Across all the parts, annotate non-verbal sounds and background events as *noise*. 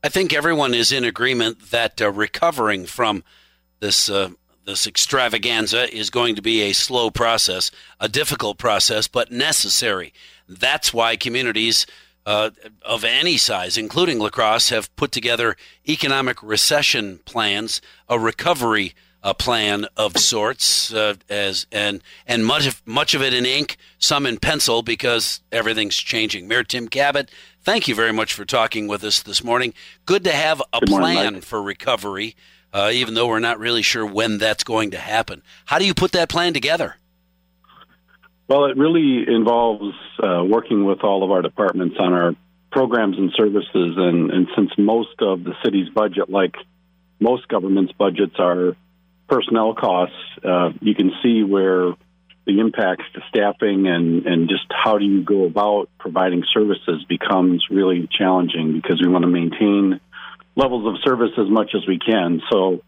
I think everyone is in agreement that uh, recovering from this uh, this extravaganza is going to be a slow process, a difficult process, but necessary. That's why communities uh, of any size, including La Crosse, have put together economic recession plans, a recovery uh, plan of sorts, uh, as and and much of, much of it in ink, some in pencil, because everything's changing. Mayor Tim Kabat, thank you very much for talking with us this morning. Good to have a morning, plan Mike. for recovery uh, even though we're not really sure when that's going to happen. How do you put that plan together? Well, it really involves uh, working with all of our departments on our programs and services. And, and since most of the city's budget, like most government's budgets, are personnel costs, uh, you can see where the impacts to staffing and, and just how do you go about providing services becomes really challenging because we want to maintain levels of service as much as we can. So,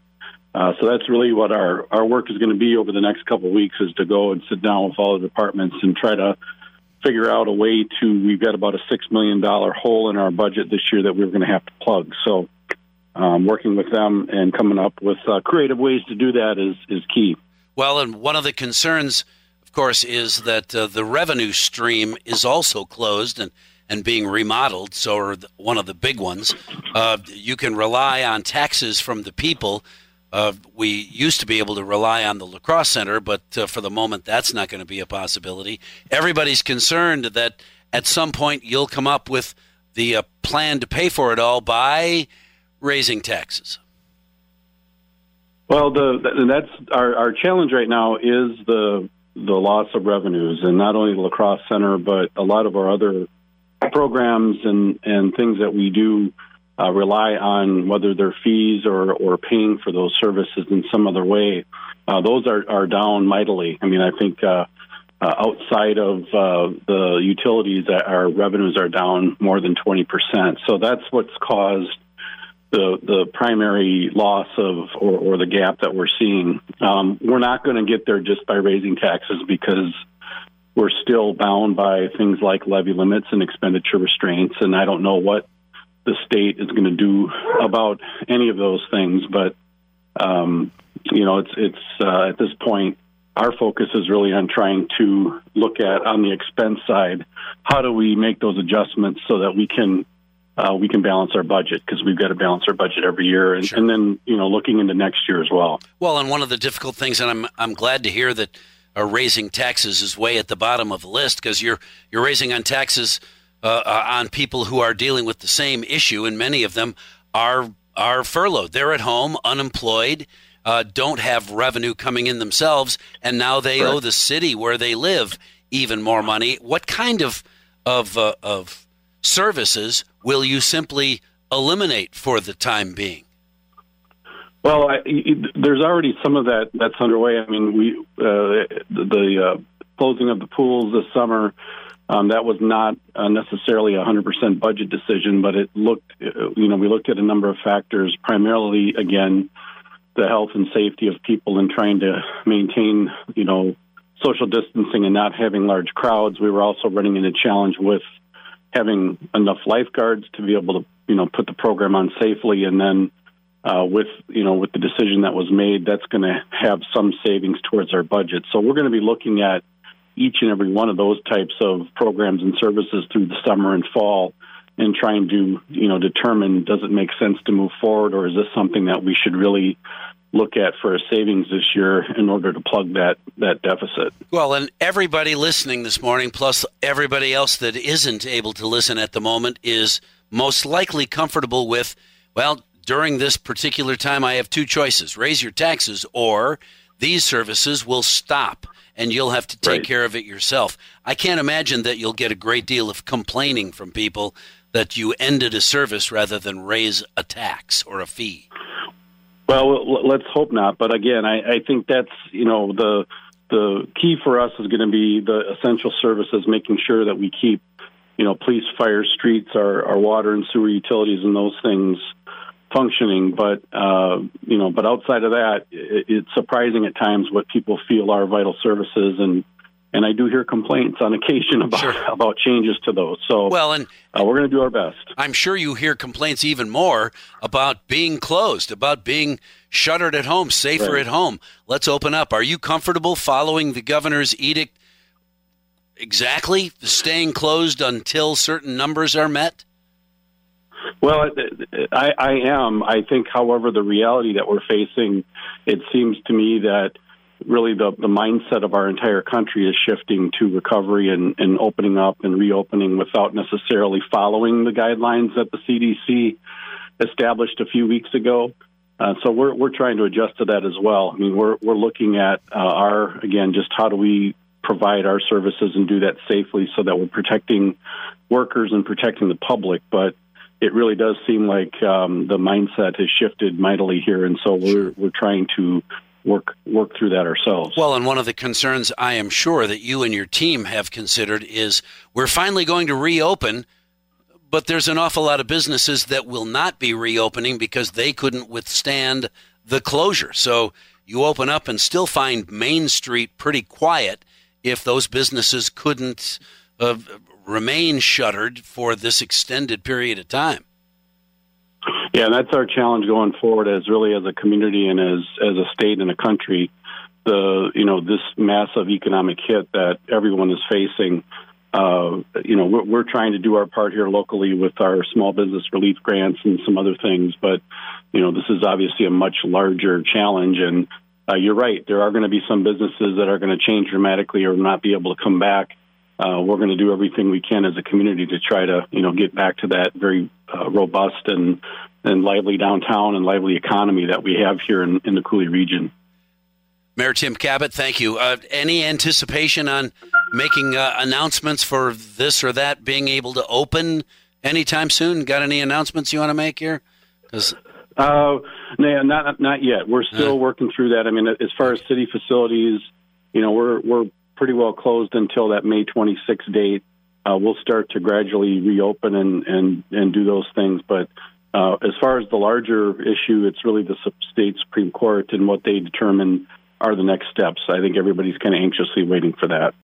uh, so that's really what our, our work is going to be over the next couple of weeks is to go and sit down with all the departments and try to figure out a way to. We've got about a six million dollar hole in our budget this year that we're going to have to plug. So, um, working with them and coming up with uh, creative ways to do that is is key. Well, and one of the concerns, of course, is that uh, the revenue stream is also closed and and being remodeled. So, one of the big ones. Uh, you can rely on taxes from the people. Uh, we used to be able to rely on the La Crosse Center, but uh, for the moment, that's not going to be a possibility. Everybody's concerned that at some point you'll come up with the uh, plan to pay for it all by raising taxes. Well, the, that's our, our challenge right now is the the loss of revenues, and not only the La Crosse Center, but a lot of our other programs and and things that we do uh, rely on, whether they're fees or or paying for those services in some other way. Uh, those are are down mightily. I mean, I think. Uh, uh, outside of uh, the utilities, our revenues are down more than 20%. So that's what's caused the the primary loss of or, or the gap that we're seeing. Um, we're not going to get there just by raising taxes because we're still bound by things like levy limits and expenditure restraints, and I don't know what the state is going to do about any of those things. But um, you know, it's it's uh, at this point. Our focus is really on trying to look at on the expense side, how do we make those adjustments so that we can uh, we can balance our budget because we've got to balance our budget every year, and, Sure. and then you know looking into next year as well. Well, and one of the difficult things, and I'm I'm glad to hear that uh, raising taxes is way at the bottom of the list because you're you're raising on taxes uh, uh, on people who are dealing with the same issue, and many of them are are furloughed. They're at home, unemployed, uh, don't have revenue coming in themselves, and now they Correct. owe the city where they live even more money. What kind of of uh, of services will you simply eliminate for the time being? Well, I, there's already some of that that's underway. I mean, we uh, the, uh, closing of the pools this summer. Um, that was not uh, necessarily a 100% budget decision, but it looked, uh, you know, we looked at a number of factors, primarily, again, the health and safety of people and trying to maintain, you know, social distancing and not having large crowds. We were also running into challenge with having enough lifeguards to be able to, you know, put the program on safely. And then uh, with, you know, with the decision that was made, that's going to have some savings towards our budget. So we're going to be looking at each and every one of those types of programs and services through the summer and fall and trying to, you know, determine does it make sense to move forward or is this something that we should really look at for a savings this year in order to plug that that deficit. Well, and everybody listening this morning, plus everybody else that isn't able to listen at the moment, is most likely comfortable with, well, during this particular time, I have two choices raise your taxes, or these services will stop and you'll have to take Right. care of it yourself. I can't imagine that you'll get a great deal of complaining from people that you ended a service rather than raise a tax or a fee. Well, let's hope not. But again, I, I think that's you know the the key for us is going to be the essential services, making sure that we keep you know police, fire, streets, our, our water and sewer utilities, and those things functioning. But uh, you know, but outside of that, it, it's surprising at times what people feel are vital services and and I do hear complaints on occasion about Sure. *laughs* about changes to those. So Well, and uh, we're going to do our best. I'm sure you hear complaints even more about being closed, about being shuttered at home, safer Right. at home. Let's open up. Are you comfortable following the governor's edict exactly, staying closed until certain numbers are met? Well, I, I am. I think, however, the reality that we're facing, it seems to me that really the, the mindset of our entire country is shifting to recovery and, and opening up and reopening without necessarily following the guidelines that the CDC established a few weeks ago. Uh, so we're we're trying to adjust to that as well. I mean, we're we're looking at uh, our again, just how do we provide our services and do that safely so that we're protecting workers and protecting the public, but it really does seem like um, the mindset has shifted mightily here, and so we're we're trying to work work through that ourselves. Well, and one of the concerns I am sure that you and your team have considered is we're finally going to reopen, but there's an awful lot of businesses that will not be reopening because they couldn't withstand the closure. So you open up and still find Main Street pretty quiet if those businesses couldn't uh, remain shuttered for this extended period of time. Yeah, and that's our challenge going forward as really as a community and as as a state and a country. The you know this massive economic hit that everyone is facing. Uh, you know we're, we're trying to do our part here locally with our small business relief grants and some other things, but you know this is obviously a much larger challenge. And uh, you're right, there are going to be some businesses that are going to change dramatically or not be able to come back. Uh, we're going to do everything we can as a community to try to, you know, get back to that very uh, robust and and lively downtown and lively economy that we have here in, in the Coulee region. Mayor Tim Kabat, thank you. Uh, any anticipation on making uh, announcements for this or that being able to open anytime soon? Got any announcements you want to make here? 'Cause- Uh, no, not not yet. We're still working through that. I mean, as far as city facilities, you know, we're we're pretty well closed until that May 26th date. Uh, we'll start to gradually reopen and and and do those things, but. Uh, as far as the larger issue, it's really the state Supreme Court and what they determine are the next steps. I think everybody's kind of anxiously waiting for that.